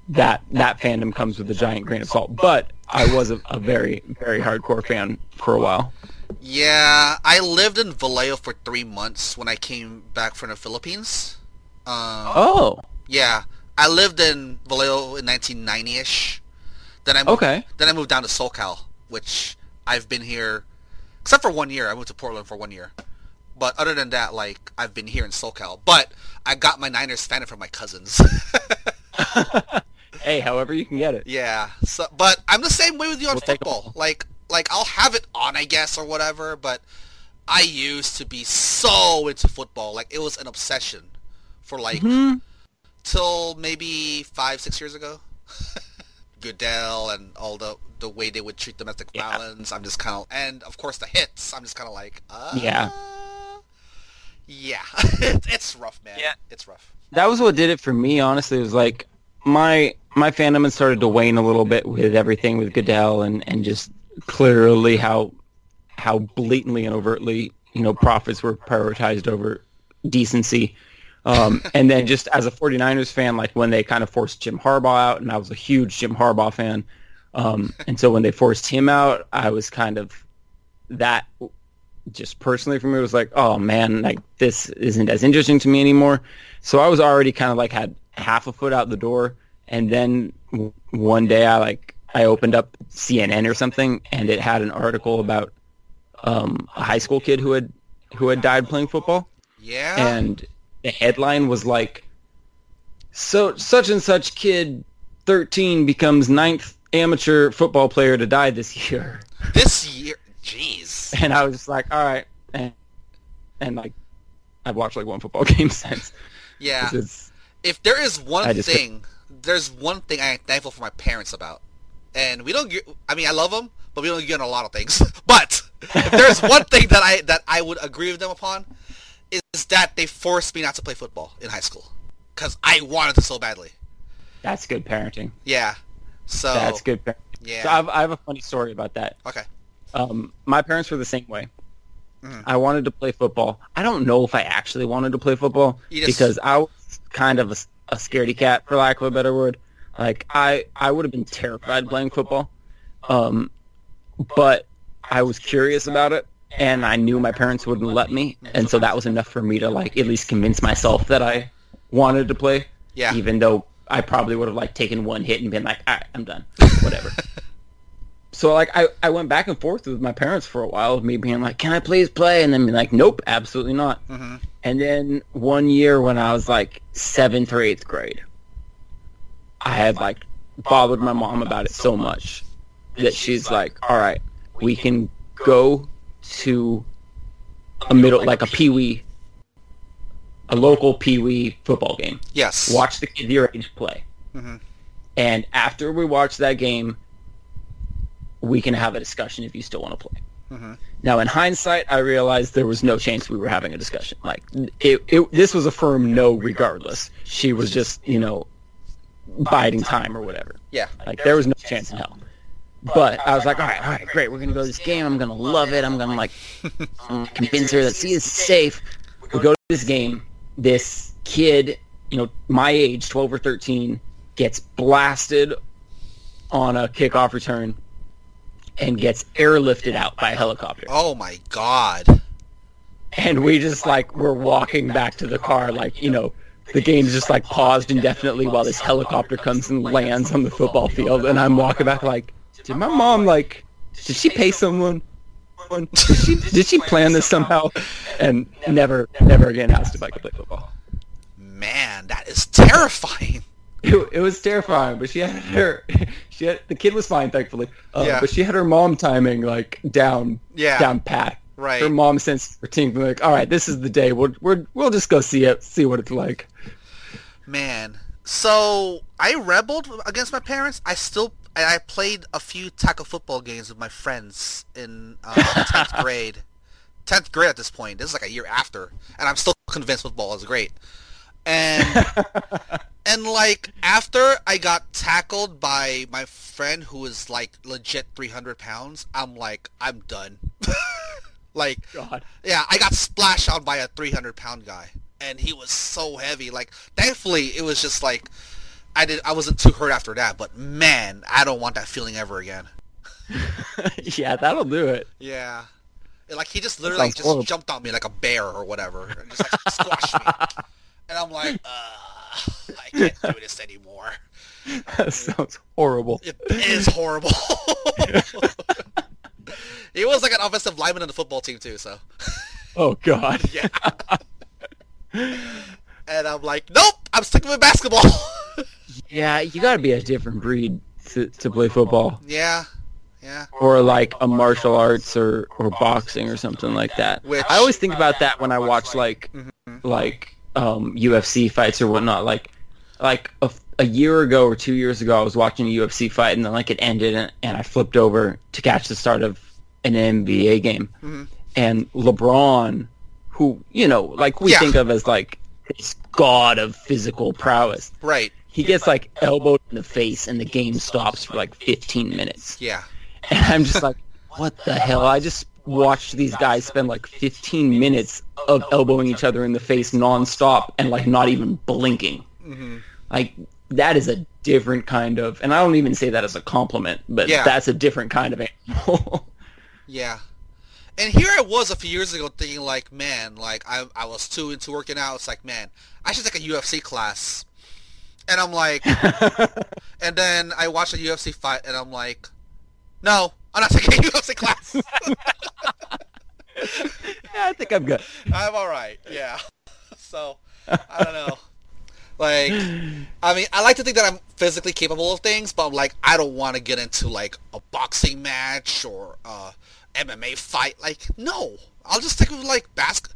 that that fandom comes with a giant grain of salt. But I was a, a very very hardcore fan for a while. Yeah, I lived in Vallejo for three months when I came back from the Philippines. Um, Oh, Yeah, I lived in Vallejo in 1990ish. Then I moved, okay. then I moved down to SoCal, which I've been here, except for one year. I moved to Portland for one year, but other than that, like I've been here in SoCal. But I got my Niners fan from my cousins. hey, however you can get it. yeah, so but I'm the same way with you on We'll football. Like like I'll have it on, I guess, or whatever. But I used to be so into football, like it was an obsession for like Mhm. Till maybe five, six years ago. Goodell and all the the way they would treat domestic Yeah. violence. I'm just kind of, and of course the hits. I'm just kind of like, uh, Yeah. yeah. It's rough, man. Yeah. it's rough. that was what did it for me. Honestly, it was like my my fandom had started to wane a little bit with everything with Goodell and and just clearly how how blatantly and overtly you know profits were prioritized over decency. Um, and then just as a 49ers fan, like when they kind of forced Jim Harbaugh out, and I was a huge Jim Harbaugh fan. Um, and so when they forced him out, I was kind of that just personally for me was like, oh man, like this isn't as interesting to me anymore. So I was already kind of like had half a foot out the door, and then one day I like I opened up CNN or something, and it had an article about um, a high school kid who had who had died playing football, Yeah. and the headline was like, so such and such kid, thirteen becomes ninth amateur football player to die this year. this year, jeez. and I was just like, all right, and, and like, I've watched like one football game since. Yeah. If there is one thing, there's one thing I am thankful for my parents about, and we don't. get- I mean, I love them, but we don't get on a lot of things. But if there's one thing that I that I would agree with them upon, is that they forced me not to play football in high school because I wanted to so badly. that's good parenting. Yeah. So That's good. Parenting. Yeah. So I've, I have a funny story about that. okay. Um, my parents were the same way. Mhm. I wanted to play football. I don't know if I actually wanted to play football just- because I was kind of a, a scaredy cat, for lack of a better word. Like I, I would have been terrified playing football, um, but I was curious about it, and I knew my parents wouldn't let me, and so that was enough for me to like at least convince myself that I wanted to play. Yeah. Even though I probably would have like taken one hit and been like, all right, I'm done, whatever. so like I, I went back and forth with my parents for a while, of me being like, can I please play? And then being like, nope, absolutely not. hmm And then one year when I was like seventh or eighth grade, I had like bothered my mom about it so much that she's like, all right, we can go to a middle, like a pee-wee, a local pee-wee football game. Yes. Watch the kid your age play. Mhm. And after we watch that game, we can have a discussion if you still want to play. Mhm. Now, in hindsight, I realized there was no chance we were having a discussion. Like, it, it, this was a firm no, regardless. She was just, you know, biding time or whatever. Yeah. Like, there was no chance in hell. But I was like, all right, all right, great. We're gonna go to this game. I'm gonna love it. I'm gonna like convince her that see this is safe. We go to this game. This kid, you know, my age, 12 or 13, gets blasted on a kickoff return and gets airlifted out by a helicopter. Oh my God. And we just like we're walking back to the car, like you know, the game's just like paused indefinitely while this helicopter comes and lands on the football field, and I'm walking back like, did my mom like, did she pay someone? Did she, did she plan this somehow? And never, never again asked if I could play football. Man, that is terrifying. It, it was terrifying, but she had her, she had the kid was fine, thankfully. Uh, Yeah. But she had her mom timing like down, Yeah. down pat. Right. Her mom sensed her team like, all right, this is the day. We'll we're, we'll just go see it, see what it's like. Man, so I rebelled against my parents. I still I I played a few tackle football games with my friends in uh, tenth grade. Tenth grade at this point. This is like a year after, and I'm still convinced football is great. And and like after I got tackled by my friend who was like legit 300 pounds, I'm like I'm done. like God. yeah, I got splashed on by a 300 pound guy, and he was so heavy. Like, thankfully, it was just like I did. I wasn't too hurt after that, but man, I don't want that feeling ever again. yeah, that'll do it. Yeah, like he just literally sounds just horrible. jumped on me like a bear or whatever, and just like squashed me, and I'm like, uh, I can't do this anymore. that sounds horrible. It is horrible. he was like an offensive lineman on the football team too, so. Oh God. Yeah. And I'm like, nope, I'm sticking with basketball. Yeah, you got to be a different breed to, to play football, yeah, yeah. or like a martial arts or, or boxing or something like that. Which- I always think about that when I watch like Mhm. like um, UFC fights or whatnot. Like like a, a year ago or two years ago, I was watching a UFC fight and then like it ended and, and I flipped over to catch the start of an NBA game, Mhm. and LeBron, who you know like we Yeah. think of as like this god of physical prowess Right. he gets like elbowed in the face and the game stops for like 15 minutes Yeah. and i'm just like what the hell i just watched these guys spend like 15 minutes of elbowing each other in the face nonstop and like not even blinking hmm like that is a different kind of and i don't even say that as a compliment but Yeah. that's a different kind of animal Yeah. And here I was a few years ago thinking like, man, like I, I was too into working out. It's like, man, I should take a UFC class. And I'm like, and then I watched a UFC fight and I'm like, no, I'm not taking a UFC class. yeah i think i'm good I'm all right. Yeah. So I don't know. Like, I mean, I like to think that I'm physically capable of things, but I'm like, I don't want to get into like a boxing match or a MMA fight. Like, no, I'll just stick with like basket.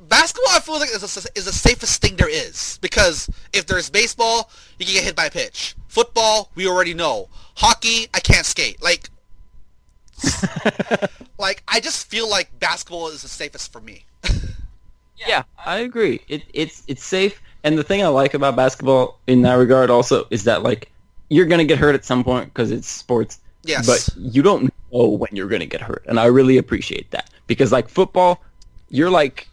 Basketball, I feel like is, a, is the safest thing there is because if there's baseball, you can get hit by a pitch. Football, we already know. Hockey, I can't skate. Like, like I just feel like basketball is the safest for me. Yeah, I agree. It, it's it's safe, and the thing I like about basketball in that regard also is that like you're gonna get hurt at some point because it's sports. Yes. But you don't know when you're gonna get hurt, and I really appreciate that because like football, you're like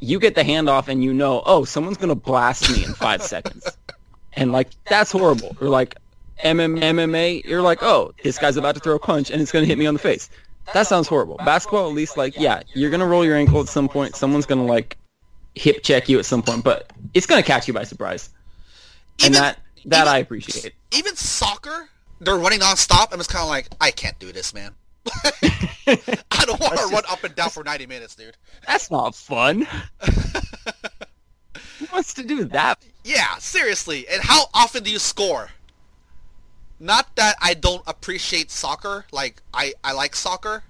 you get the handoff and you know, oh, someone's gonna blast me in five seconds, and like that's horrible. Or like MM, MMA, you're like, oh, this guy's about to throw a punch and it's gonna hit me on the face. That sounds horrible. Basketball, at least, like, yeah, you're gonna roll your ankle at some point. Someone's gonna like hip check you at some point, but it's gonna catch you by surprise, and Even- that that even- I appreciate. even soccer, they're running nonstop. I'm just kind of like, I can't do this, man. I don't want to run up and down for 90 minutes, dude. That's not fun. Who wants to do that? Yeah, seriously. And how often do you score? Not that I don't appreciate soccer. Like, I, I like soccer.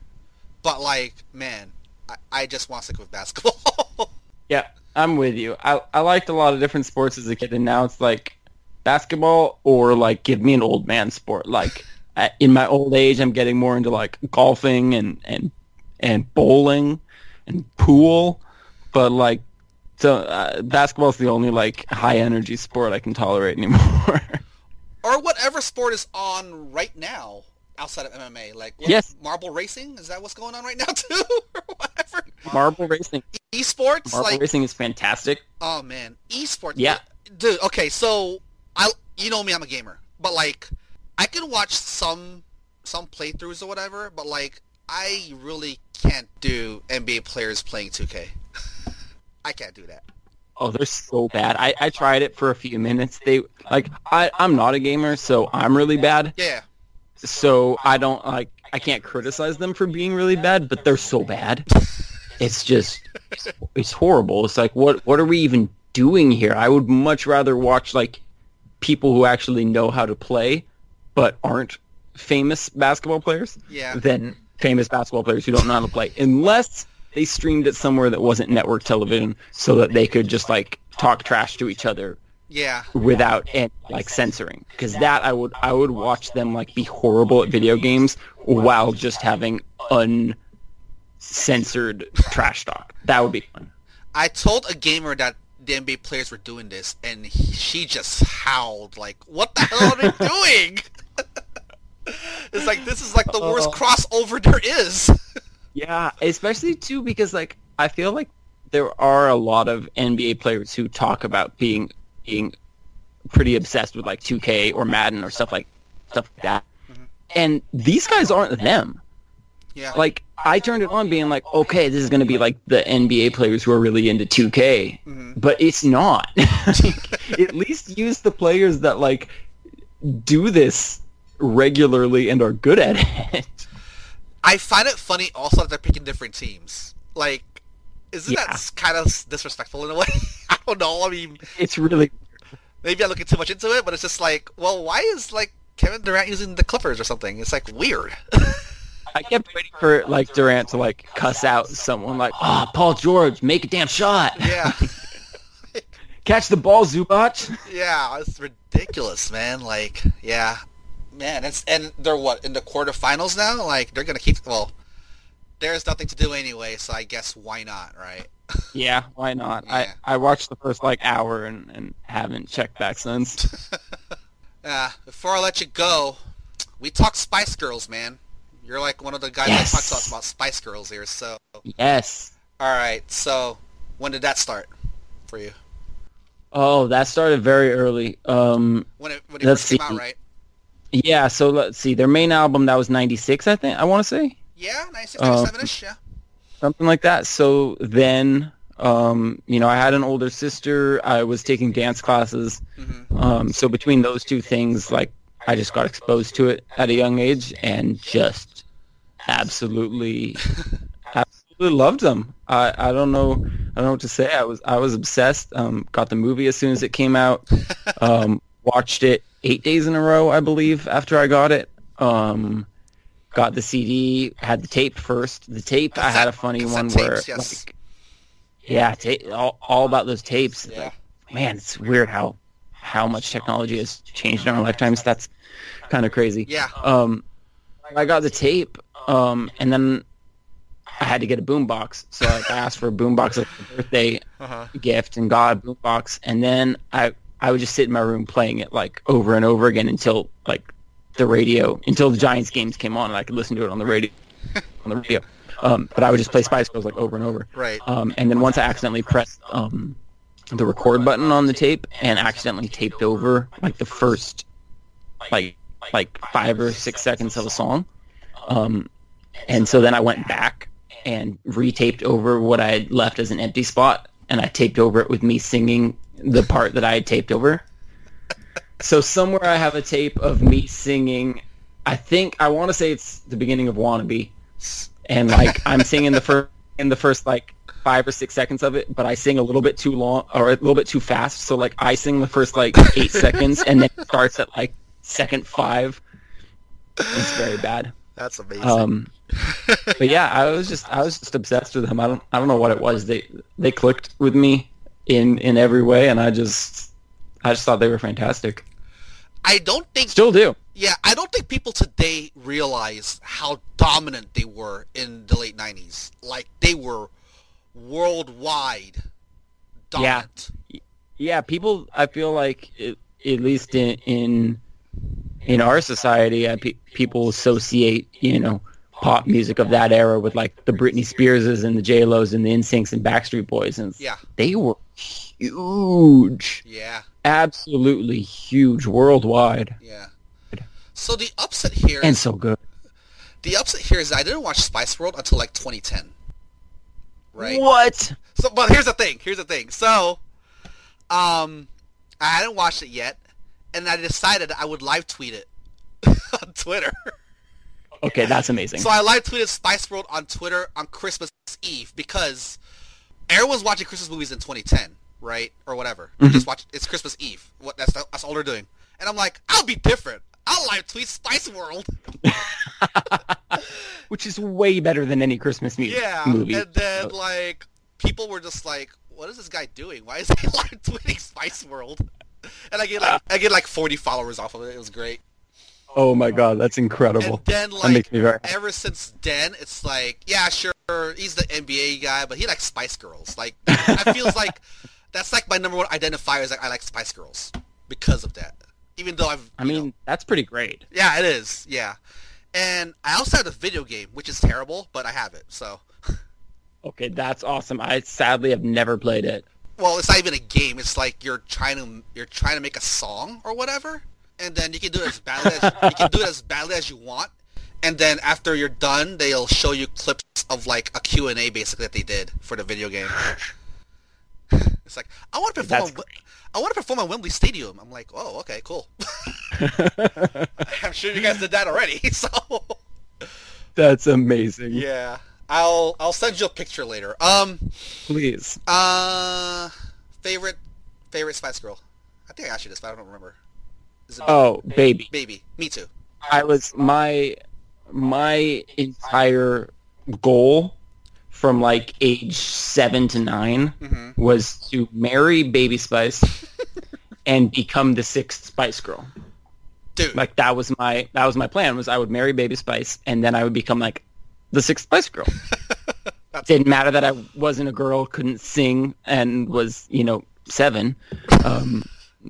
But, like, man, I, I just want to stick with basketball. Yeah, I'm with you. I I liked a lot of different sports as a kid, and now it's like basketball or like give me an old man sport. Like in my old age, I'm getting more into like golfing and and and bowling and pool, but like so uh, basketball's the only like high energy sport I can tolerate anymore. or whatever sport is on right now outside of MMA. Like, what- Yes. marble racing? Is that what's going on right now, too? or whatever. Marble racing, Esports? marble like, racing is fantastic. Oh man, esports. Yeah. dude. Okay, so I, you know me, I'm a gamer, but like, I can watch some some playthroughs or whatever, but like, I really can't do NBA players playing 2K. I can't do that. Oh, they're so bad. I, I tried it for a few minutes. They like I I'm not a gamer, so I'm really bad. Yeah. So I don't like I can't criticize them for being really bad, but they're so bad. It's just it's horrible. It's like what what are we even doing here? I would much rather watch like people who actually know how to play but aren't famous basketball players Yeah. than famous basketball players who don't know how to play unless they streamed it somewhere that wasn't network television so that they could just like talk trash to each other Yeah. without any, like censoring because that I would I would watch them like be horrible at video games while just having uncensored trash talk. That would be fun. I told a gamer that the NBA players were doing this, and he, she just howled like, "What the hell are they doing?" it's like this is like the worst Uh. crossover there is. Yeah, especially too because like I feel like there are a lot of NBA players who talk about being being pretty obsessed with like 2K or Madden or stuff like stuff like that. And these guys aren't them. Yeah. Like I turned it on being like, okay, this is going to be like the NBA players who are really into 2K. Mhm. But it's not. At least use the players that like do this regularly and are good at it. I find it funny also that they're picking different teams. Like, isn't Yeah. that kind of disrespectful in a way? I don't know. I mean, It's really maybe I'm looking too much into it, but it's just like, well, why is like Kevin Durant using the Clippers or something? It's like weird. I kept waiting for like Durant to like cuss out someone like, "Ah, Paul George, make a damn shot, yeah. catch the ball, Zubac." Yeah, it's ridiculous, man. Like, yeah, man. It's and they're what in the quarterfinals now. Like, they're gonna keep. Well, there's nothing to do anyway, so I guess why not, right? Yeah, why not? Yeah. I I watched the first like hour and and haven't checked back since. Uh, before I let you go, we talk Spice Girls, man. You're like one of the guys Yes. that talks to us about Spice Girls here. So, yes. all right. So, when did that start for you? Oh, that started very early. Um, When it when it Let's see. out, right? yeah. So let's see. Their main album that was '96, I think. I want to say Yeah, 96, Uh, 97-ish, yeah. something like that. So then, um, you know, I had an older sister. I was taking dance classes. hmm Um, so between those two things, like I just got exposed to it at a young age and just absolutely, absolutely loved them. I, I don't know, I don't know what to say. I was, I was obsessed. Um, got the movie as soon as it came out. Um, watched it eight days in a row, I believe, after I got it. Um, got the CD, had the tape first. The tape, I had a funny one tapes, where, yes. like, yeah, ta- all, all about those tapes. Yeah. Like, man, it's weird how how much technology has changed in our lifetimes. That's kind of crazy. Yeah. Um, I got the tape, um, and then I had to get a boombox. So like, I asked for a boombox as a birthday Uh-huh. gift and got a boombox, and then I I would just sit in my room playing it like over and over again until like the radio until the Giants games came on and I could listen to it on the radio on the radio. Um, but I would just play Spice Girls like over and over. Right. Um, and then once I accidentally pressed um, the record button on the tape and accidentally taped over like the first like like five or six seconds of a song. Um, and so then I went back and retaped over what I had left as an empty spot, and I taped over it with me singing the part that I had taped over. So somewhere I have a tape of me singing. I think I want to say it's the beginning of "Wannabe," and like I'm singing the first in the first like five or six seconds of it, but I sing a little bit too long or a little bit too fast. So like I sing the first like eight seconds, and then it starts at like second five. It's very bad. That's amazing. Um, but yeah, I was just I was just obsessed with them. I don't I don't know what it was. They they clicked with me in in every way, and I just I just thought they were fantastic. I don't think Still do. Yeah, I don't think people today realize how dominant they were in the late '90s. Like they were worldwide dominant. Yeah, people. I feel like it, at least in in in our society, uh, pe- people associate you know pop music of that era with like the Britney Spearses and the J Lo's and the NSYNCs and Backstreet Boys, and Yeah, they were huge, yeah, absolutely huge worldwide, yeah. So the upset here, and so good. the upset here is I didn't watch Spice World until like 2010. Right. What? So, but here's the thing. Here's the thing. So, Um, I hadn't watched it yet, and I decided I would live tweet it on Twitter. Okay, that's amazing. So I live tweeted Spice World on Twitter on Christmas Eve because everyone's watching Christmas movies in 2010, right, or whatever. Mm-hmm. Just watch. It's Christmas Eve. What that's that's all they're doing. And I'm like, I'll be different. I'll live tweet Spice World. Which is way better than any Christmas movie. Yeah. movie. And then like people were just like, what is this guy doing? Why is he live tweeting Spice World? And I get like I get like 40 followers off of it. It was great. oh my god, that's incredible. And then that makes me very ever since then, it's like yeah, sure, he's the NBA guy, but he likes Spice Girls. Like I feels like that's like my number one identifier is like I like Spice Girls because of that. Even though I've I mean, know- that's pretty great. yeah, it is. Yeah, and I also have the video game, which is terrible, but I have it. So Okay, that's awesome. I sadly have never played it. Well, it's not even a game. It's like you're trying to you're trying to make a song or whatever, and then you can do it as badly as you can do it as badly as you want. And then after you're done, they'll show you clips of like a Q and A basically that they did for the video game. It's like I want to perform. On, I want to perform on Wembley Stadium. I'm like, oh, okay, cool. I'm sure you guys did that already. So That's amazing. yeah, I'll I'll send you a picture later. Um, Please. uh, favorite favorite Spice Girl. I think I asked you this, but I don't remember. Oh, baby. Baby? Me too. I was my my entire goal from like age seven to 9 Mhm. was to marry Baby Spice and become the sixth Spice Girl. Dude, Like that was my that was my plan was I would marry Baby Spice and then I would become like the sixth Spice Girl. Didn't matter that I wasn't a girl, couldn't sing, and was you know seven. Um,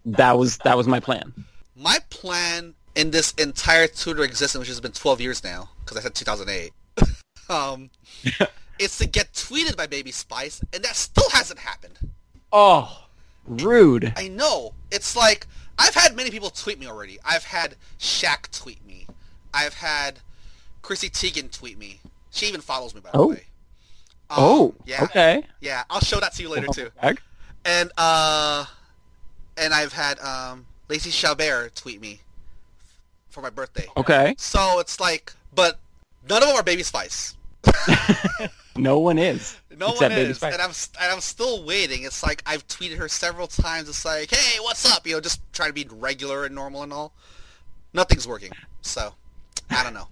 that was that was my plan. my plan in this entire Twitter existence, which has been 12 years now, because I said 2008, um, is to get tweeted by Baby Spice, and that still hasn't happened. Oh, rude. I know. It's like I've had many people tweet me already. I've had Shaq tweet me. I've had Chrissy Teigen tweet me. She even follows me, by the Oh. way. Um, Oh, yeah, okay. yeah. I'll show that to you later too. And uh, and I've had um, Lacey Chabert tweet me for my birthday. Okay. So it's like, but none of them are Baby Spice. No one is. No one Baby is, Spice. and I'm and I'm still waiting. It's like I've tweeted her several times. It's like, hey, what's up? You know, just trying to be regular and normal and all. Nothing's working. So I don't know.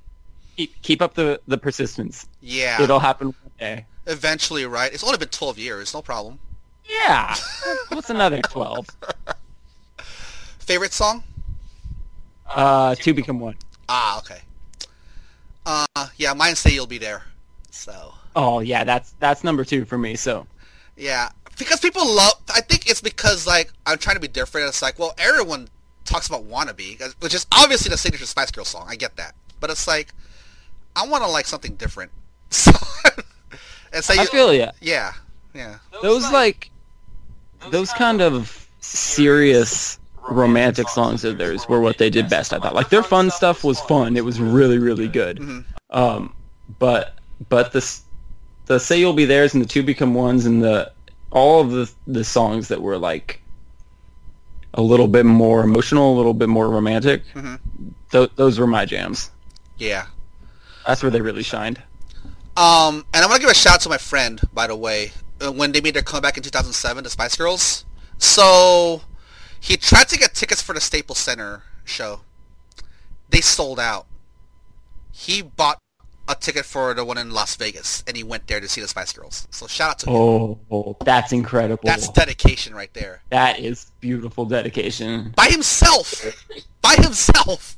Keep, keep up the, the persistence. Yeah, It'll happen one day. eventually, right? It's only been 12 years. No problem. Yeah. What's another 12? Favorite song? Uh, two become one. Ah, okay. Uh, yeah, mine say you'll be there. So Oh, yeah, that's that's number two for me, so. yeah, because people love. I think it's because like I'm trying to be different. It's like, well, everyone talks about "Wannabe," which is obviously the signature Spice Girl song. I get that, but it's like I want to like something different. So, and say I feel ya. Yeah, yeah. Those, like, those kind of serious romantic songs of theirs were what they did best, I thought. Like, their fun stuff was fun. It was really, really good. Mhm. Um, but, but this, the Say You'll Be Theirs and the Two Become Ones and the, all of the, the songs that were, like, a little bit more emotional, a little bit more romantic, Mhm. th- those were my jams. Yeah. That's where they really shined. Um, and I'm gonna give a shout out to my friend, by the way, uh, when they made their comeback in 2007, the Spice Girls. So he tried to get tickets for the Staples Center show. They sold out. He bought a ticket for the one in Las Vegas, and he went there to see the Spice Girls. So shout out to him. Oh, oh, that's incredible. That's dedication right there. that is beautiful dedication. By himself. By himself.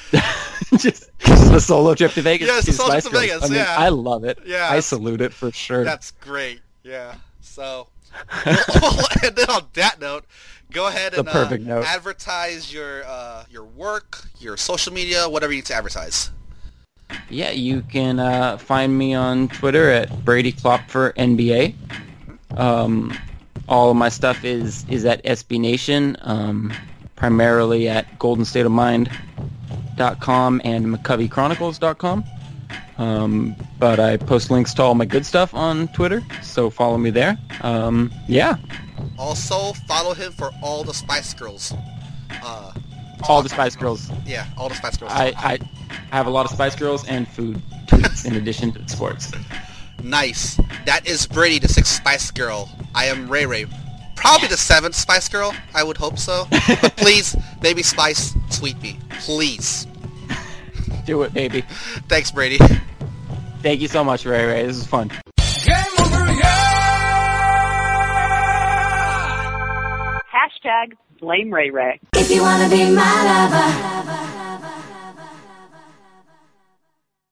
just, just the solo trip to Vegas. Yeah, it's solo trip to Vegas, I mean, yeah. I love it. Yeah, I salute it for sure. That's great. Yeah. So, and then on that note, go ahead and uh, advertise your uh, your work, your social media, whatever you need to advertise. Yeah, you can uh, find me on Twitter at Brady Klopfer NBA. Um, all of my stuff is is at SB Nation, um, primarily at GoldenStateOfMind.com and McCoveyChronicles.com. Um, but I post links to all my good stuff on Twitter, so follow me there. Um, yeah, Also, follow him for all the Spice Girls. Uh, All the Spice Girls. yeah, all the Spice Girls. I, I I have a lot of Spice Girls and food tweets in addition to sports. Nice. That is Brady, the sixth Spice Girl. I am Ray Ray. Probably the seventh Spice Girl. I would hope so. But please, baby Spice, tweet me. Please. Do it, baby. Thanks, Brady. Thank you so much, Ray Ray. This is fun. Hashtag blame Ray Ray. If you wanna be my lover,